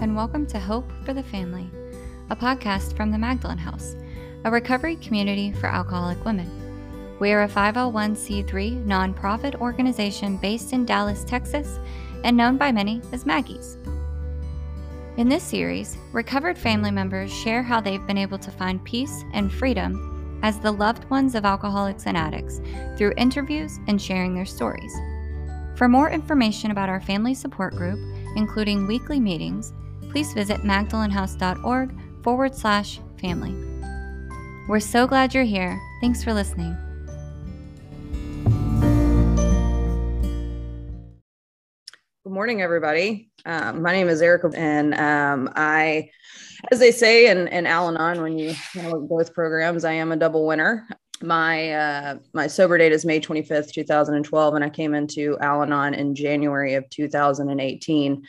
and welcome to Hope for the Family, a podcast from the Magdalen House, a recovery community for alcoholic women. We are a 501c3 nonprofit organization based in Dallas, Texas, and known by many as Maggies. In this series, recovered family members share how they've been able to find peace and freedom as the loved ones of alcoholics and addicts through interviews and sharing their stories. For more information about our family support group, including weekly meetings, please visit magdalenhouse.org forward slash family. We're so glad you're here. Thanks for listening. Good morning, everybody. Um, my name is Erica, and um, I, as they say in, in Al Anon, when you, know, both programs, I am a double winner. My uh, my sober date is May 25th, 2012, and I came into Al Anon in January of 2018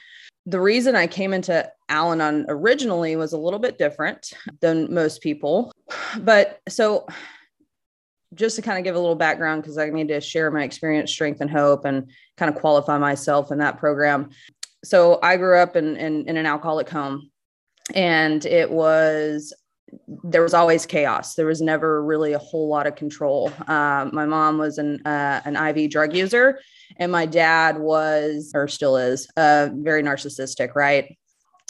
the reason I came into Al Anon originally was a little bit different than most people. But so, just to kind of give a little background, because I need to share my experience, strength, and hope, and kind of qualify myself in that program. So, I grew up in, in, in an alcoholic home, and it was there was always chaos. There was never really a whole lot of control. Um, my mom was an uh, an IV drug user, and my dad was, or still is, uh, very narcissistic, right?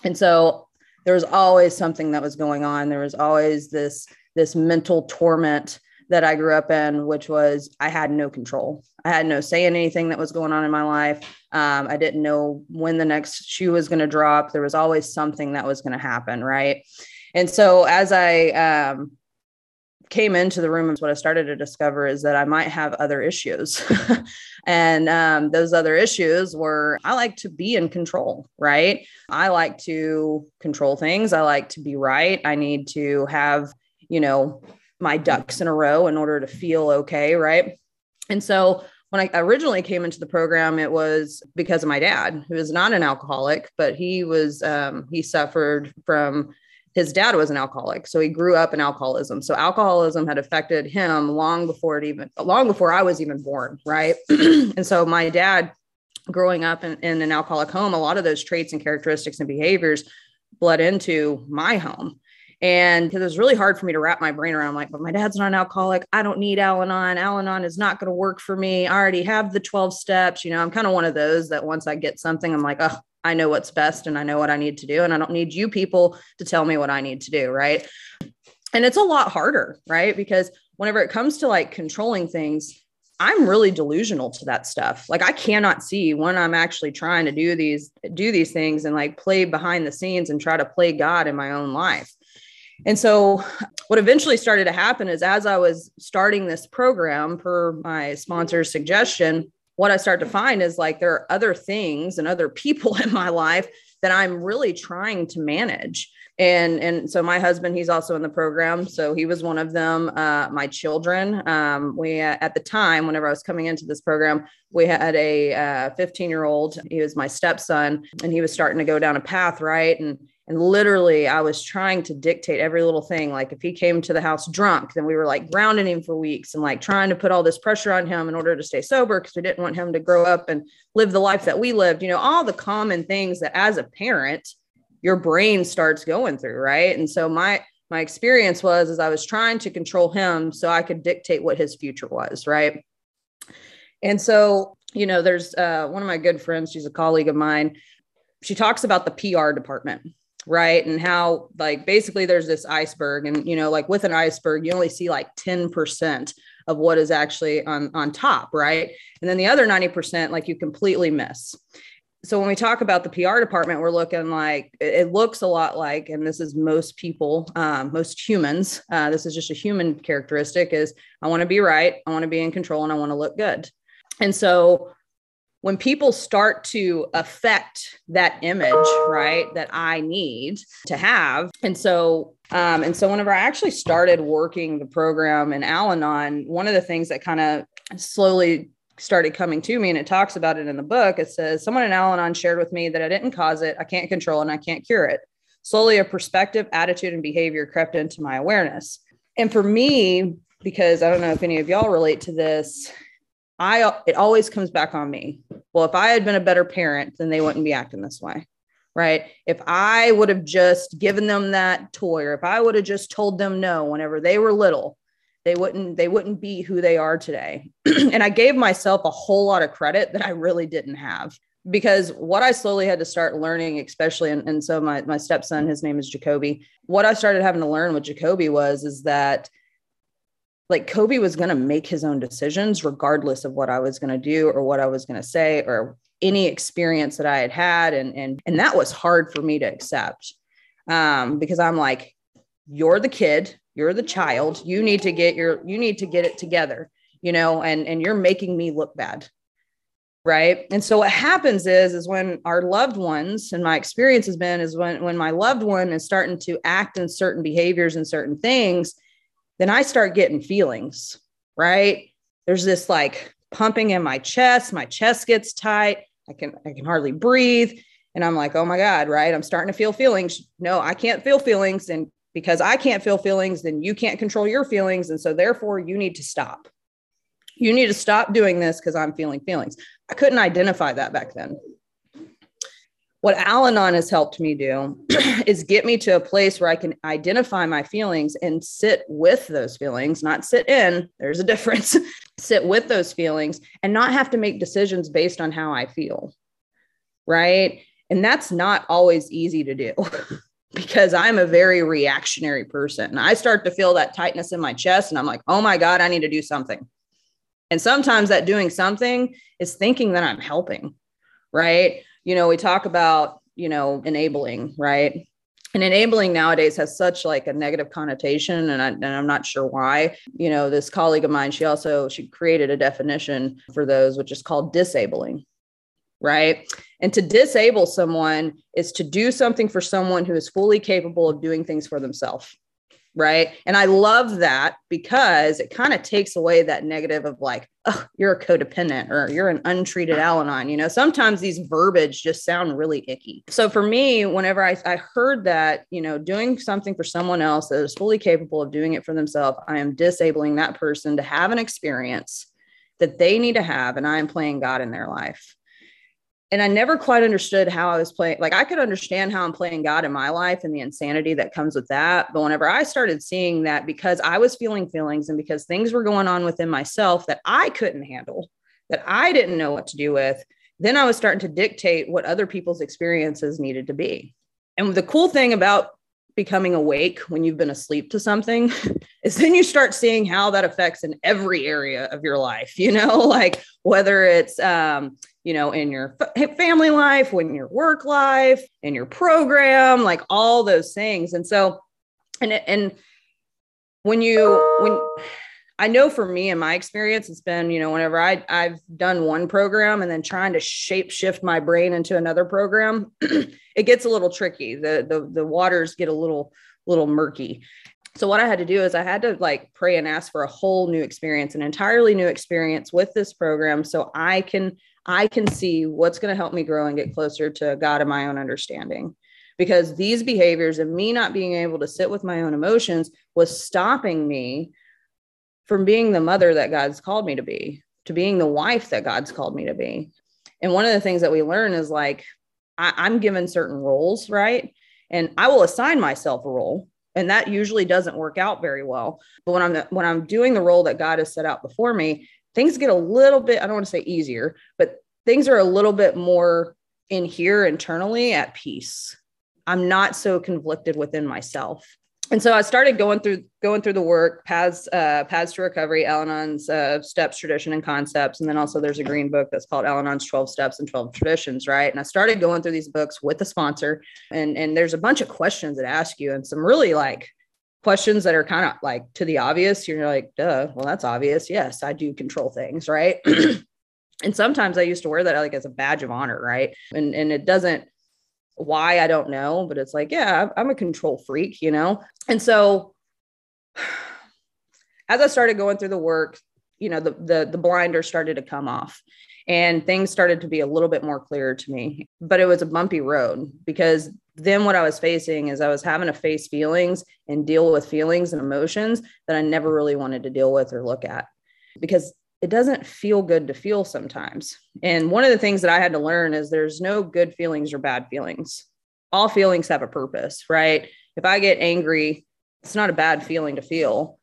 And so there was always something that was going on. There was always this this mental torment that I grew up in, which was I had no control. I had no say in anything that was going on in my life. Um, I didn't know when the next shoe was going to drop. There was always something that was going to happen, right? And so as I um, came into the room, and what I started to discover is that I might have other issues. and um, those other issues were I like to be in control, right? I like to control things. I like to be right. I need to have, you know, my ducks in a row in order to feel okay, right? And so when I originally came into the program, it was because of my dad, who is not an alcoholic, but he was, um, he suffered from his dad was an alcoholic so he grew up in alcoholism so alcoholism had affected him long before it even long before i was even born right and so my dad growing up in, in an alcoholic home a lot of those traits and characteristics and behaviors bled into my home and it was really hard for me to wrap my brain around. I'm like, but my dad's not an alcoholic. I don't need Al Anon. Al-Anon is not going to work for me. I already have the 12 steps. You know, I'm kind of one of those that once I get something, I'm like, oh, I know what's best and I know what I need to do. And I don't need you people to tell me what I need to do. Right. And it's a lot harder. Right. Because whenever it comes to like controlling things, I'm really delusional to that stuff. Like I cannot see when I'm actually trying to do these do these things and like play behind the scenes and try to play God in my own life. And so what eventually started to happen is as I was starting this program per my sponsor's suggestion, what I start to find is like there are other things and other people in my life that I'm really trying to manage. And and so my husband, he's also in the program, so he was one of them. Uh, my children, um, we uh, at the time, whenever I was coming into this program, we had a 15 uh, year old. He was my stepson, and he was starting to go down a path, right? And and literally, I was trying to dictate every little thing. Like if he came to the house drunk, then we were like grounding him for weeks and like trying to put all this pressure on him in order to stay sober because we didn't want him to grow up and live the life that we lived. You know, all the common things that as a parent, your brain starts going through, right? And so my my experience was as I was trying to control him so I could dictate what his future was, right? And so, you know, there's uh, one of my good friends, she's a colleague of mine. She talks about the PR department right and how like basically there's this iceberg and you know like with an iceberg you only see like 10% of what is actually on on top right and then the other 90% like you completely miss so when we talk about the PR department, we're looking like it looks a lot like, and this is most people, um, most humans. Uh, this is just a human characteristic: is I want to be right, I want to be in control, and I want to look good. And so when people start to affect that image right that i need to have and so um, and so whenever i actually started working the program in al-anon one of the things that kind of slowly started coming to me and it talks about it in the book it says someone in al-anon shared with me that i didn't cause it i can't control and i can't cure it. Slowly a perspective attitude and behavior crept into my awareness. And for me because i don't know if any of y'all relate to this I it always comes back on me. Well, if I had been a better parent, then they wouldn't be acting this way. right? If I would have just given them that toy or if I would have just told them no whenever they were little, they wouldn't they wouldn't be who they are today. and I gave myself a whole lot of credit that I really didn't have because what I slowly had to start learning, especially, and, and so my, my stepson, his name is Jacoby. What I started having to learn with Jacoby was, is that like Kobe was going to make his own decisions regardless of what I was going to do or what I was going to say or any experience that I had had. And, and, and that was hard for me to accept um, because I'm like, you're the kid, you're the child, you need to get your, you need to get it together, you know, and, and you're making me look bad right and so what happens is is when our loved ones and my experience has been is when when my loved one is starting to act in certain behaviors and certain things then i start getting feelings right there's this like pumping in my chest my chest gets tight i can i can hardly breathe and i'm like oh my god right i'm starting to feel feelings no i can't feel feelings and because i can't feel feelings then you can't control your feelings and so therefore you need to stop you need to stop doing this because I'm feeling feelings. I couldn't identify that back then. What Al Anon has helped me do is get me to a place where I can identify my feelings and sit with those feelings, not sit in, there's a difference, sit with those feelings and not have to make decisions based on how I feel. Right. And that's not always easy to do. because I'm a very reactionary person. I start to feel that tightness in my chest and I'm like, oh my God, I need to do something. And sometimes that doing something is thinking that I'm helping, right? You know, we talk about, you know, enabling, right? And enabling nowadays has such like a negative connotation and, I, and i'm not sure why. You know this colleague of mine she also she created a definition for those which is called disabling right? And to disable someone is to do something for someone who is fully capable of doing things for themselves right? And i love that because it kind of takes away that negative of like oh you're a codependent or you're an untreated al-anon you know? Sometimes these verbiage just sound really icky. So for me whenever I, I heard that you know doing something for someone else that is fully capable of doing it for themselves i am disabling that person to have an experience that they need to have and i am playing god in their life and I never quite understood how I was playing. Like I could understand how I'm playing God in my life and the insanity that comes with that. But whenever I started seeing that, because I was feeling feelings and because things were going on within myself that I couldn't handle, that I didn't know what to do with, then I was starting to dictate what other people's experiences needed to be. And the cool thing about becoming awake when you've been asleep to something is then you start seeing how that affects in every area of your life you know like whether it's um you know, in your family life, when your work life, in your program, like all those things. And so, and and when you when I know for me in my experience, it's been, you know, whenever I I've done one program and then trying to shape shift my brain into another program, it gets a little tricky. The the the waters get a little little murky so what i had to do is i had to like pray and ask for a whole new experience an entirely new experience with this program so i can I can see what's going to help me grow and get closer to God and my own understanding. Because these behaviors and me not being able to sit with my own emotions was stopping me from being the mother that God's called me to be, to being the wife that God's called me to be. And one of the things that we learn is like, I, am given certain roles, right? And I will assign myself a role and that usually doesn't work out very well but when i'm when i'm doing the role that god has set out before me things get a little bit, I don't want to say easier, but things are a little bit more in here internally at peace. I'm not so conflicted within myself. And so I started going through going through the work, paths uh, paths to recovery, Al-Anon's uh, steps, tradition, and concepts, and then also there's a green book that's called Al-Anon's 12 Steps and 12 Traditions, right? And I started going through these books with a sponsor, and and there's a bunch of questions that ask you, and some really like questions that are kind of like to the obvious, you're like, duh, well, that's obvious. Yes, I do control things, right? and sometimes I used to wear that like as a badge of honor, right? And and it doesn't why I don't know, but it's like, yeah, I'm a control freak, you know? And so as I started going through the work, you know, the the the blinder started to come off and things started to be a little bit more clear to me. But it was a bumpy road because then what I was facing is I was having to face feelings and deal with feelings and emotions that I never really wanted to deal with or look at because it doesn't feel good to feel sometimes. And one of the things that I had to learn is there's no good feelings or bad feelings. all feelings have a purpose, right? If I get angry, it's not a bad feeling to feel.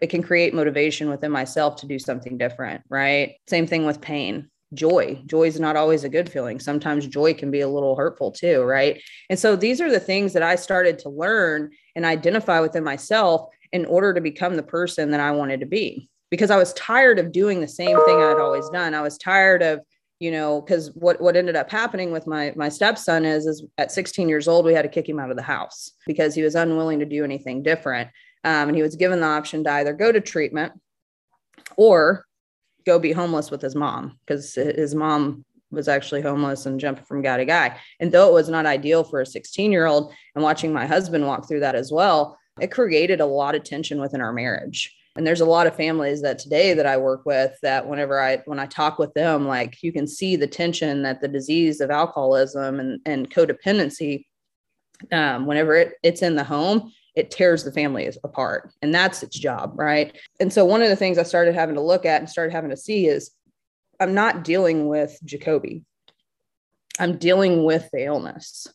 It can create motivation within myself to do something different, right? Same thing with pain. Joy. Joy is not always a good feeling. Sometimes joy can be a little hurtful too, right? And so these are the things that I started to learn and identify within myself in order to become the person that I wanted to be. Because I was tired of doing the same thing I'd always done. I was tired of you know because what what ended up happening with my my stepson is is at 16 years old we had to kick him out of the house because he was unwilling to do anything different um, and he was given the option to either go to treatment or go be homeless with his mom because his mom was actually homeless and jumping from guy to guy. And though it was not ideal for a 16 year old and watching my husband walk through that as well it created a lot of tension within our marriage. And there's a lot of families that today that i work with that whenever i when i talk with them like you can see the tension that the disease of alcoholism and, and codependency um, whenever it, it's in the home it tears the family apart and that's its job right and so one of the things i started having to look at and started having to see is i'm not dealing with jacoby i'm dealing with the illness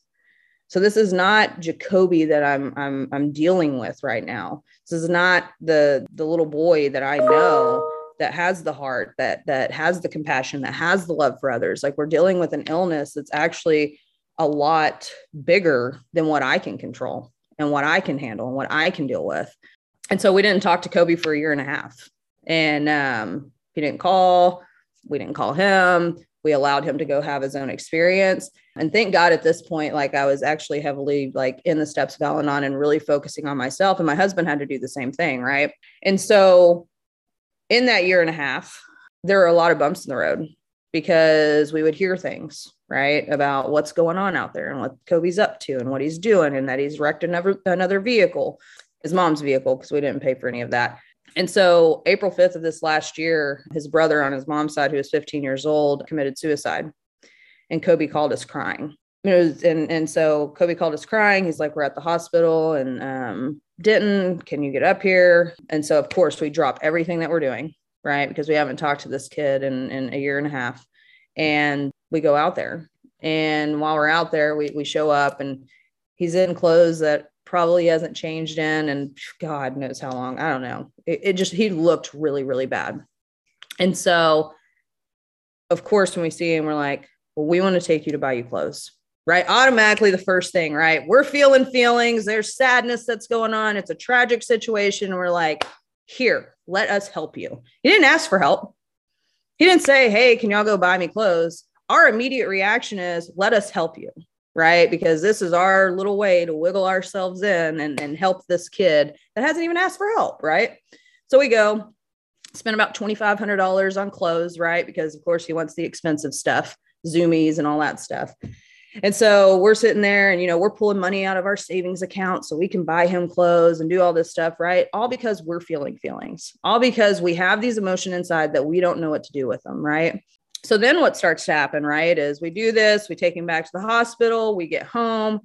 so this is not Jacoby that I'm I'm I'm dealing with right now. This is not the the little boy that I know that has the heart that that has the compassion that has the love for others. Like we're dealing with an illness that's actually a lot bigger than what I can control and what I can handle and what I can deal with. And so we didn't talk to Kobe for a year and a half. And um, he didn't call. We didn't call him we allowed him to go have his own experience and thank god at this point like i was actually heavily like in the steps of al-anon and really focusing on myself and my husband had to do the same thing right and so in that year and a half there were a lot of bumps in the road because we would hear things right about what's going on out there and what kobe's up to and what he's doing and that he's wrecked another another vehicle his mom's vehicle because we didn't pay for any of that and so, April 5th of this last year, his brother on his mom's side, who was 15 years old, committed suicide. And Kobe called us crying. Was, and, and so Kobe called us crying. He's like, We're at the hospital. And um, Denton, can you get up here? And so, of course, we drop everything that we're doing, right? Because we haven't talked to this kid in, in a year and a half. And we go out there. And while we're out there, we, we show up and he's in clothes that probably hasn't changed in and God knows how long. I don't know. It, it, just, he looked really, really bad. And so, of course, when we see him, we're like, well, we want to take you to buy you clothes, right? Automatically, the first thing, right? We're feeling feelings. There's sadness that's going on. It's a tragic situation. We're like, here, let us help you. He didn't ask for help. He didn't say, hey, can y'all go buy me clothes? Our immediate reaction is, let us help you right? Because this is our little way to wiggle ourselves in and, and help this kid that hasn't even asked for help, right? So we go spend about $2,500 on clothes, right? Because of course he wants the expensive stuff, zoomies, and all that stuff. And so we're sitting there and, you know, we're pulling money out of our savings account so we can buy him clothes and do all this stuff, right? All because we're feeling feelings, all because we have these emotion inside that we don't know what to do with them, right? So then what starts to happen, right, is we do this, we take him back to the hospital, we get home.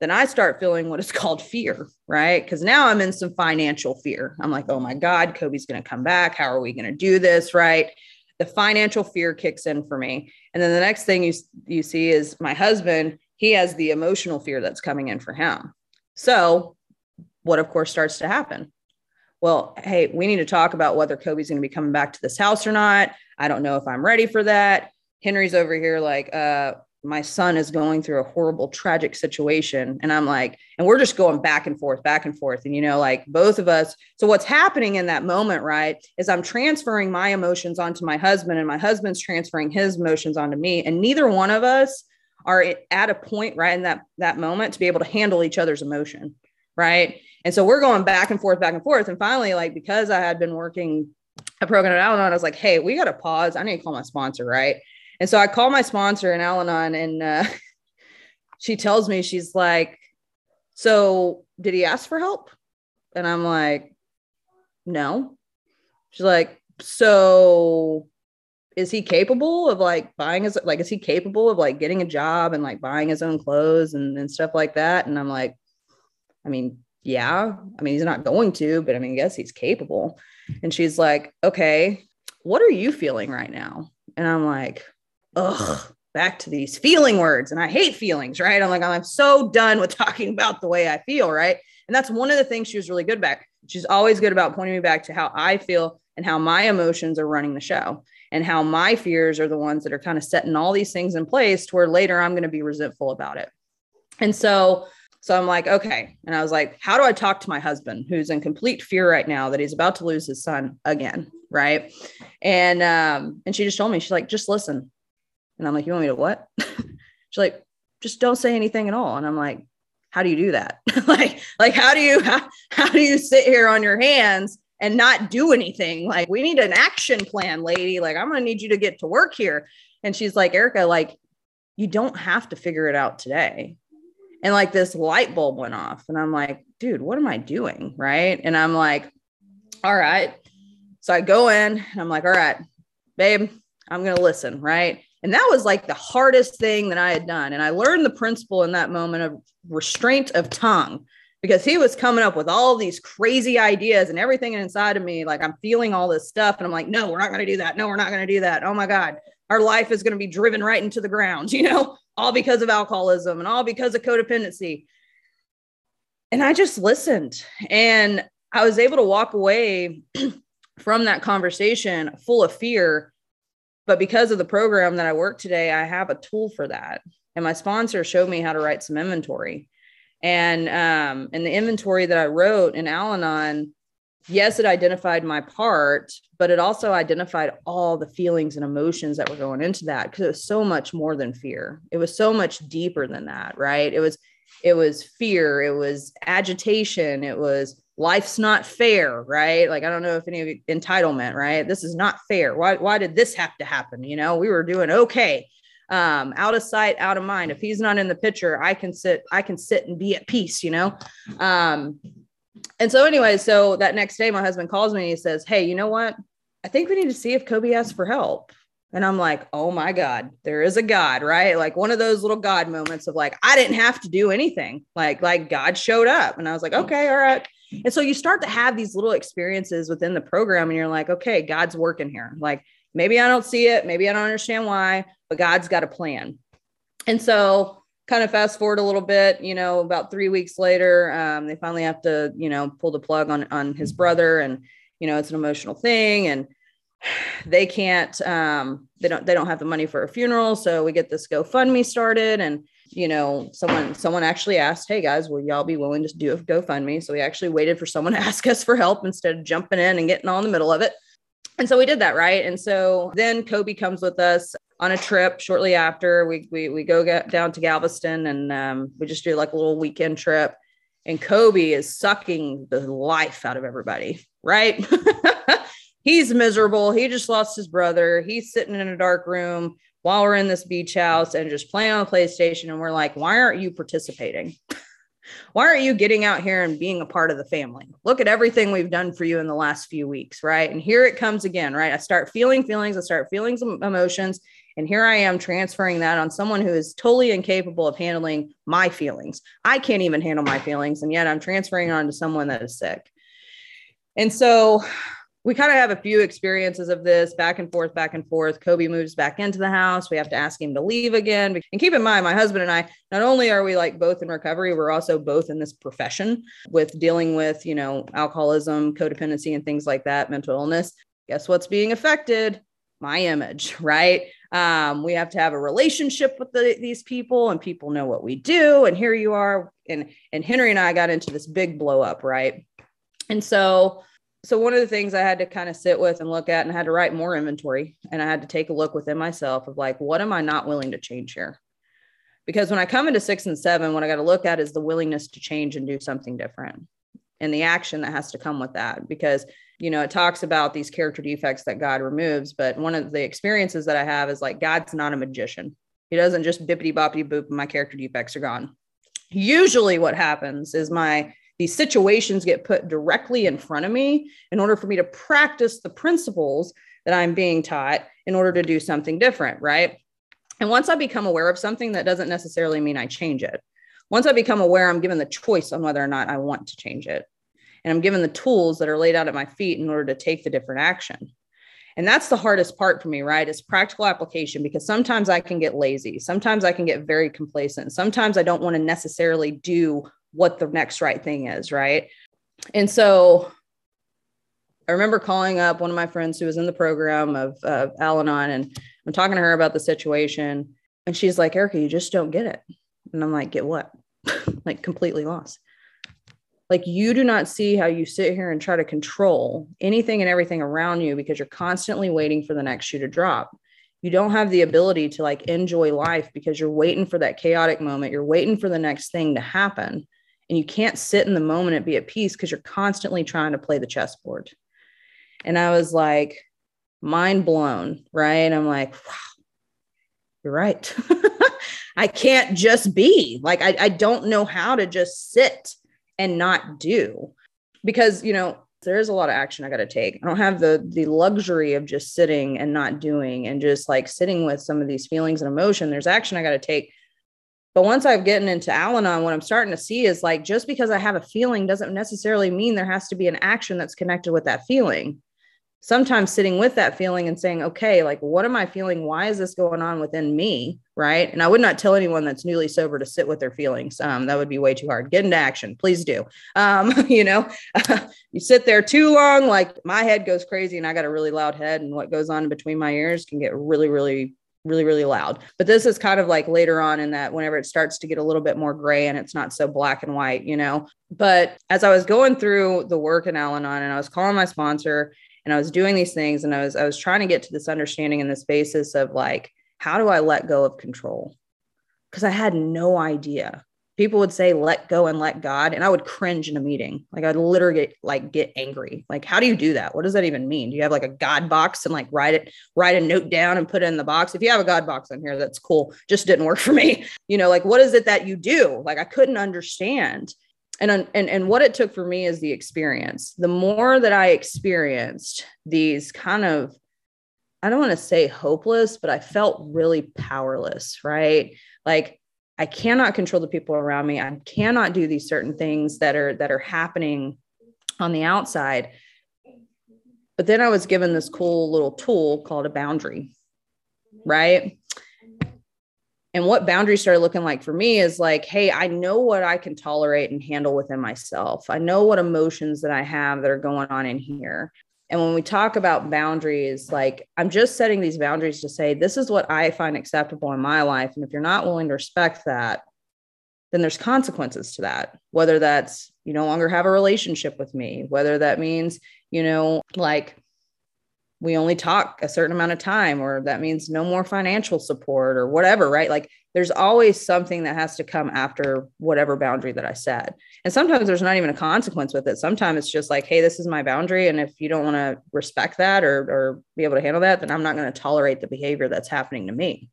Then I start feeling what is called fear, right? Because now I'm in some financial fear. I'm like, oh my God, Kobe's going to come back. How are we going to do this, right? The financial fear kicks in for me. And then the next thing you, you see is my husband, he has the emotional fear that's coming in for him. So, what of course starts to happen? Well, hey, we need to talk about whether Kobe's going to be coming back to this house or not. I don't know if I'm ready for that. Henry's over here like, uh, my son is going through a horrible, tragic situation. And I'm like, and we're just going back and forth, back and forth. And, you know, like both of us. So, what's happening in that moment, right, is I'm transferring my emotions onto my husband, and my husband's transferring his emotions onto me. And neither one of us are at a point right in that, that moment to be able to handle each other's emotion. Right. And so we're going back and forth, back and forth. And finally, like, because I had been working a program at Al Anon, I was like, hey, we got to pause. I need to call my sponsor, right? And so I call my sponsor in Al Anon, and uh, she tells me, she's like, so did he ask for help? And I'm like, no. She's like, so is he capable of like buying his like is he capable of like getting a job and like buying his own clothes and, and stuff like that? And I'm like, I mean, yeah. I mean, he's not going to, but I mean, guess he's capable. And she's like, okay, what are you feeling right now? And I'm like, ugh, back to these feeling words and I hate feelings, right? I'm like, I'm so done with talking about the way I feel, right? And that's one of the things she was really good back. She's always good about pointing me back to how I feel and how my emotions are running the show and how my fears are the ones that are kind of setting all these things in place to where later I'm going to be resentful about it. And so so I'm like, okay. And I was like, how do I talk to my husband who's in complete fear right now that he's about to lose his son again? Right. And um, and she just told me, she's like, just listen. And I'm like, you want me to what? she's like, just don't say anything at all. And I'm like, how do you do that? like, like how do you how, how do you sit here on your hands and not do anything? Like, we need an action plan, lady. Like, I'm gonna need you to get to work here. And she's like, Erica, like, you don't have to figure it out today and like this light bulb went off and i'm like dude what am i doing right and i'm like all right so i go in and i'm like all right babe i'm going to listen right and that was like the hardest thing that i had done. And i learned the principle in that moment of restraint of tongue because he was coming up with all these crazy ideas and everything inside of me like i'm feeling all this stuff. And i'm like no we're not going to do that. No we're not going to do that. Oh my god. Our life is going to be driven right into the ground you know all because of alcoholism and all because of codependency. And I just listened. And I was able to walk away from that conversation full of fear. But because of the program that I work today, I have a tool for that. And my sponsor showed me how to write some inventory. And um, and the inventory that I wrote in Al Anon yes, it identified my part, but it also identified all the feelings and emotions that were going into that because it was so much more than fear. It was so much deeper than that, right? It was it was fear, it was agitation, it was life's not fair, right? Like I don't know if any of you, entitlement, right? This is not fair. Why why did this have to happen? You know, we were doing okay. Um, out of sight, out of mind. If he's not in the picture, I can sit, I can sit and be at peace, you know. Um, and so anyway, so that next day, my husband calls me and he says, Hey, you know what? I think we need to see if Kobe asks for help. And I'm like, oh my God, there is a God, right? Like one of those little God moments of like, I didn't have to do anything. Like, like God showed up. And I was like, okay, all right. And so you start to have these little experiences within the program, and you're like, okay, God's working here. Like maybe I don't see it, maybe I don't understand why, but God's got a plan. And so kind of fast forward a little bit, you know, about three weeks later, um, they finally have to, you know, pull the plug on on his brother, and you know, it's an emotional thing, and they can't, um, they don't, they don't have the money for a funeral, so we get this GoFundMe started, and you know, someone someone actually asked, "Hey guys, will y'all be willing to do a GoFundMe?" So we actually waited for someone to ask us for help instead of jumping in and getting all in the middle of it. And so we did that, right? And so then Kobe comes with us on a trip shortly after. We we we go get down to Galveston and um, we just do like a little weekend trip. And Kobe is sucking the life out of everybody, right? He's miserable. He just lost his brother. He's sitting in a dark room while we're in this beach house and just playing on the PlayStation. And we're like, why aren't you participating? why aren't you getting out here and being a part of the family? Look at everything we've done for you in the last few weeks, right? And here it comes again, right? I start feeling feelings, I start feeling some emotions, and here I am transferring that on someone who is totally incapable of handling my feelings. I can't even handle my feelings, and yet I'm transferring it on to someone that is sick. And so we kind of have a few experiences of this back and forth, back and forth. Kobe moves back into the house. We have to ask him to leave again. And keep in mind, my husband and I, not only are we like both in recovery, we're also both in this profession with dealing with, you know, alcoholism, codependency, and things like that, mental illness. Guess what's being affected? My image, right? Um, we have to have a relationship with the, these people, and people know what we do. And here you are, and and Henry and I got into this big blow up, right? And so so one of the things I had to kind of sit with and look at and I had to write more inventory and I had to take a look within myself of like, what am I not willing to change here? Because when I come into six and seven, what I got to look at is the willingness to change and do something different and the action that has to come with that. Because, you know, it talks about these character defects that God removes. But one of the experiences that I have is like, God's not a magician. He doesn't just bippity boppity boop my character defects are gone. Usually what happens is my these situations get put directly in front of me in order for me to practice the principles that I'm being taught in order to do something different, right? And once I become aware of something, that doesn't necessarily mean I change it. Once I become aware, I'm given the choice on whether or not I want to change it. And I'm given the tools that are laid out at my feet in order to take the different action. And that's the hardest part for me, right? Is practical application because sometimes I can get lazy. Sometimes I can get very complacent. Sometimes I don't want to necessarily do what the next right thing is, right? And so I remember calling up one of my friends who was in the program of uh, Al Anon, and I'm talking to her about the situation. And she's like, Erica, you just don't get it. And I'm like, get what? like completely lost. Like you do not see how you sit here and try to control anything and everything around you because you're constantly waiting for the next shoe to drop. You don't have the ability to like enjoy life because you're waiting for that chaotic moment. You're waiting for the next thing to happen. And you can't sit in the moment and be at peace because you're constantly trying to play the chessboard. And I was like, mind blown, right? I'm like, wow, you're right. I can't just be like, I, I don't know how to just sit and not do because, you know, there is a lot of action I got to take. I don't have the the luxury of just sitting and not doing and just like sitting with some of these feelings and emotion. There's action I got to take. But once I've gotten into Al-Anon, what I'm starting to see is like just because I have a feeling doesn't necessarily mean there has to be an action that's connected with that feeling sometimes sitting with that feeling and saying, okay, like, what am I feeling? Why is this going on within me? Right. And I would not tell anyone that's newly sober to sit with their feelings. Um, that would be way too hard. Get into action. Please do. Um, you know, you sit there too long, like my head goes crazy and I got a really loud head, and what goes on between my ears can get really, really really really loud but this is kind of like later on in that whenever it starts to get a little bit more gray and it's not so black and white you know but as i was going through the work in al-anon and i was calling my sponsor and I was doing these things and I was I was trying to get to this understanding and this basis of like how do I let go of control? Because I had no idea. People would say let go and let God, and I would cringe in a meeting. Like I'd literally get, like get angry. Like, how do you do that? What does that even mean? Do you have like a God box and like write it, write a note down and put it in the box? If you have a God box on here, that's cool. Just didn't work for me. You know, like what is it that you do? Like I couldn't understand and and and what it took for me is the experience the more that i experienced these kind of i don't want to say hopeless but i felt really powerless right like i cannot control the people around me i cannot do these certain things that are that are happening on the outside but then i was given this cool little tool called a boundary right and what boundaries started looking like for me is like, hey, I know what I can tolerate and handle within myself. I know what emotions that I have that are going on in here. And when we talk about boundaries, like I'm just setting these boundaries to say, this is what I find acceptable in my life. And if you're not willing to respect that, then there's consequences to that. Whether that's you no longer have a relationship with me, whether that means, you know, like we only talk a certain amount of time or that means no more financial support or whatever right like there's always something that has to come after whatever boundary that i set. And sometimes there's not even a consequence with it. Sometimes it's just like hey this is my boundary. And if you don't want to respect that or or be able to handle that then i'm not going to tolerate the behavior that's happening to me.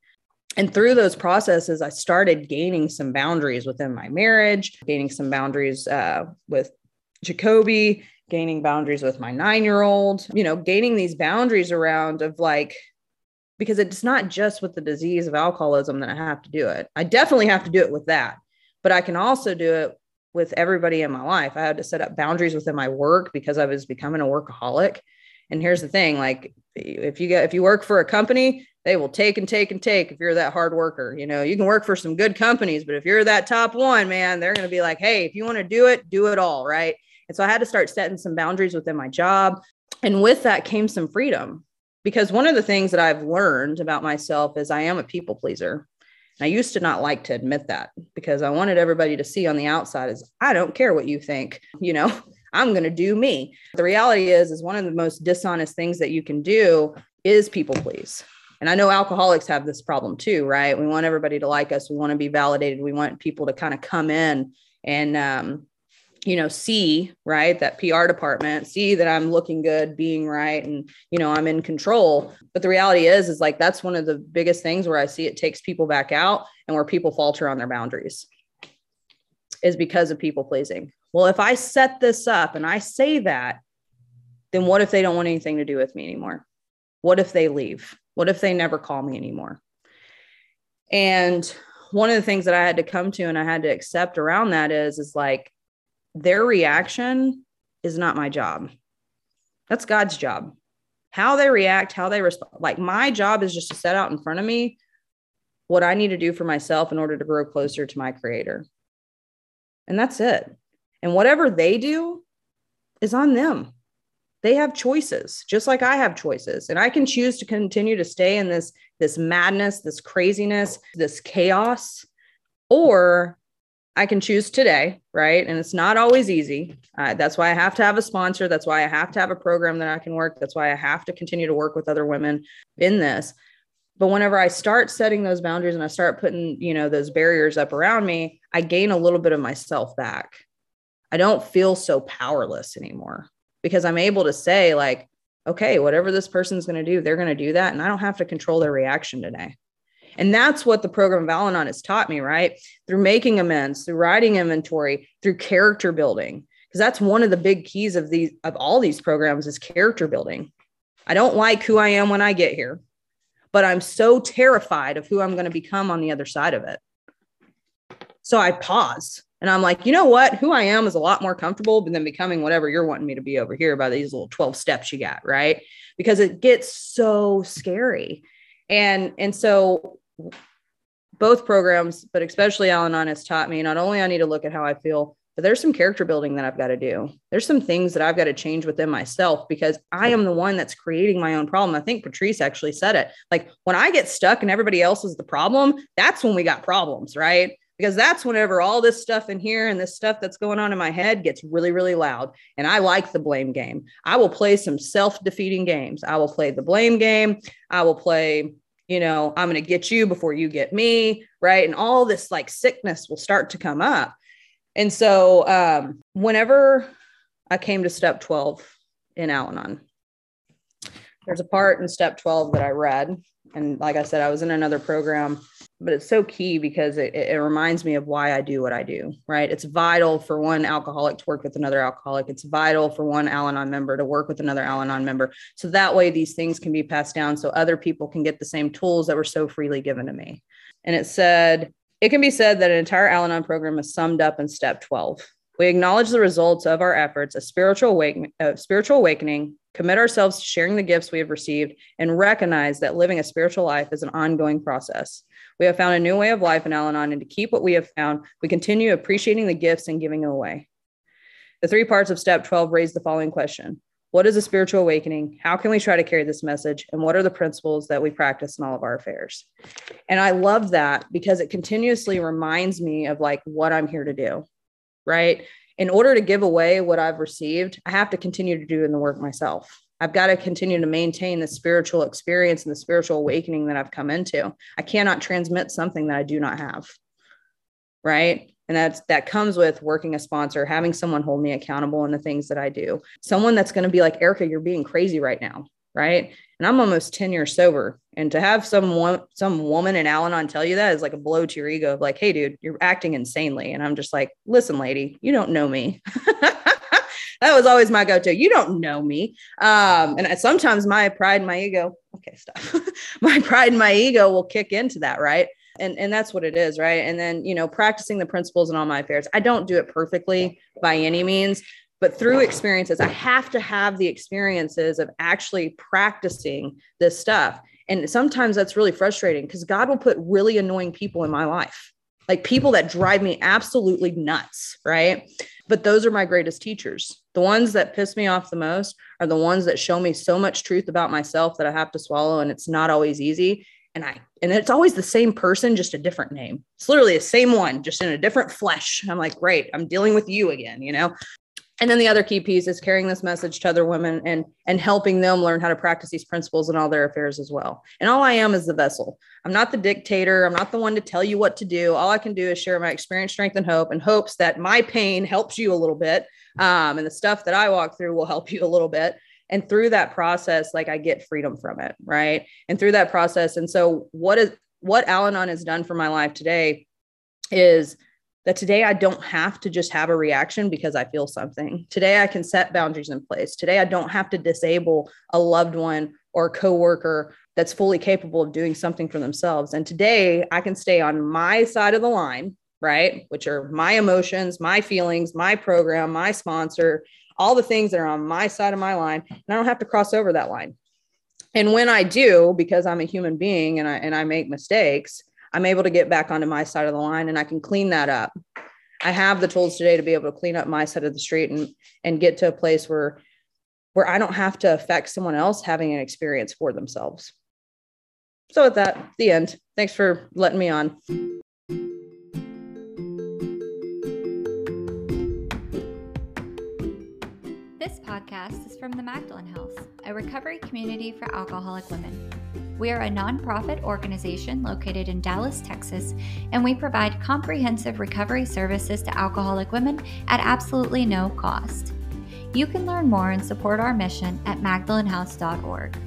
And through those processes i started gaining some boundaries within my marriage gaining some boundaries uh, with jacoby gaining boundaries with my nine year old, you know, gaining these boundaries around of like, because it's not just with the disease of alcoholism that I have to do it. I definitely have to do it with that, but I can also do it with everybody in my life. I had to set up boundaries within my work because I was becoming a workaholic. And here's the thing like, if you get, if you work for a company, they will take and take and take if you're that hard worker. You know, you can work for some good companies, but if you're that top one, man, they're going to be like, hey, if you want to do it, do it all. Right. And so I had to start setting some boundaries within my job. And with that came some freedom. Because one of the things that I've learned about myself is I am a people pleaser. And I used to not like to admit that because I wanted everybody to see on the outside is I don't care what you think, you know, I'm going to do me. The reality is is one of the most dishonest things that you can do is people please. And I know alcoholics have this problem too, right? We want everybody to like us. We want to be validated. We want people to kind of come in and um, you know see right that pr department see that i'm looking good being right and you know i'm in control. But the reality is is like that's one of the biggest things where i see it takes people back out and where people falter on their boundaries is because of people pleasing. Well if i set this up and i say that then what if they don't want anything to do with me anymore? What if they leave? What if they never call me anymore? And one of the things that i had to come to and i had to accept around that is is like their reaction is not my job. That's God's job. how they react, how they respond. Like my job is just to set out in front of me what I need to do for myself in order to grow closer to my creator. And that's it. And whatever they do is on them. They have choices, just like I have choices. And I can choose to continue to stay in this this madness, this craziness, this chaos, or I can choose today, right? And it's not always easy. Uh, that's why I have to have a sponsor. That's why I have to have a program that I can work. That's why I have to continue to work with other women in this. But whenever I start setting those boundaries and I start putting, you know, those barriers up around me, I gain a little bit of myself back. I don't feel so powerless anymore because I'm able to say, like, okay, whatever this person's going to do, they're going to do that. And I don't have to control their reaction today. And that's what the program of Al Anon has taught me, right? Through making amends, through writing inventory, through character building. Because that's one of the big keys of these of all these programs is character building. I don't like who I am when I get here, but I'm so terrified of who I'm going to become on the other side of it. So I pause and I'm like, you know what? Who I am is a lot more comfortable than becoming whatever you're wanting me to be over here by these little 12 steps you got, right? Because it gets so scary. And and so both programs, but especially Al Anon has taught me not only I need to look at how I feel, but there's some character building that I've got to do. There's some things that I've got to change within myself because I am the one that's creating my own problem. I think Patrice actually said it. Like when I get stuck and everybody else is the problem, that's when we got problems, right? Because that's whenever all this stuff in here and this stuff that's going on in my head gets really, really loud. And I like the blame game. I will play some self defeating games. I will play the blame game. I will play you know, I'm going to get you before you get me, right? And all this like sickness will start to come up. And so, um, whenever I came to step 12 in Al Anon, there's a part in step 12 that I read. And like I said, I was in another program but it's so key because it, it reminds me of why I do what I do, right? It's vital for one alcoholic to work with another alcoholic. It's vital for one Al Anon member to work with another Al Anon member. So that way these things can be passed down so other people can get the same tools that were so freely given to me. And it said, it can be said that an entire Al Anon program is summed up in step 12. We acknowledge the results of our efforts, a spiritual awakening, uh, spiritual awakening, commit ourselves to sharing the gifts we have received, and recognize that living a spiritual life is an ongoing process. We have found a new way of life in Al Anon, and to keep what we have found, we continue appreciating the gifts and giving away. The three parts of step 12 raise the following question What is a spiritual awakening? How can we try to carry this message? And what are the principles that we practice in all of our affairs? And I love that because it continuously reminds me of like what I'm here to do, right? In order to give away what I've received, I have to continue to do in the work myself. I've got to continue to maintain the spiritual experience and the spiritual awakening that I've come into. I cannot transmit something that I do not have. Right. And that's that comes with working a sponsor, having someone hold me accountable in the things that I do. Someone that's going to be like, Erica, you're being crazy right now. Right. And I'm almost 10 years sober. And to have someone, some woman in Al Anon tell you that is like a blow to your ego of like, hey, dude, you're acting insanely. And I'm just like, listen, lady, you don't know me. that was always my go-to. You don't know me. Um, and sometimes my pride and my ego, okay, stop. my pride and my ego will kick into that, right? And and that's what it is, right? And then, you know, practicing the principles in all my affairs. I don't do it perfectly by any means, but through experiences, I have to have the experiences of actually practicing this stuff. And sometimes that's really frustrating because God will put really annoying people in my life like people that drive me absolutely nuts, right? But those are my greatest teachers. The ones that piss me off the most are the ones that show me so much truth about myself that I have to swallow and it's not always easy. And I and it's always the same person, just a different name. It's literally the same one, just in a different flesh. I'm like, great, I'm dealing with you again, you know? And then the other key piece is carrying this message to other women and and helping them learn how to practice these principles in all their affairs as well. And all i am is the vessel. I'm not the dictator. I'm not the one to tell you what to do. All i can do is share my experience strength and hope and hopes that my pain helps you a little bit um, and the stuff that i walk through will help you a little bit. And through that process like i get freedom from it right? And through that process and so what is what al-anon has done for my life today is that today I don't have to just have a reaction because I feel something. Today I can set boundaries in place. Today I don't have to disable a loved one or a coworker that's fully capable of doing something for themselves. And today I can stay on my side of the line, right? Which are my emotions, my feelings, my program, my sponsor, all the things that are on my side of my line. And I don't have to cross over that line. And when I do, because I'm a human being and I and I make mistakes, I'm able to get back onto my side of the line and I can clean that up. I have the tools today to be able to clean up my side of the street and and get to a place where where I don't have to affect someone else having an experience for themselves. So with that, the end. Thanks for letting me on. This podcast is from the Magdalen House, a recovery community for alcoholic women. We are a nonprofit organization located in Dallas, Texas, and we provide comprehensive recovery services to alcoholic women at absolutely no cost. You can learn more and support our mission at magdalenhouse.org.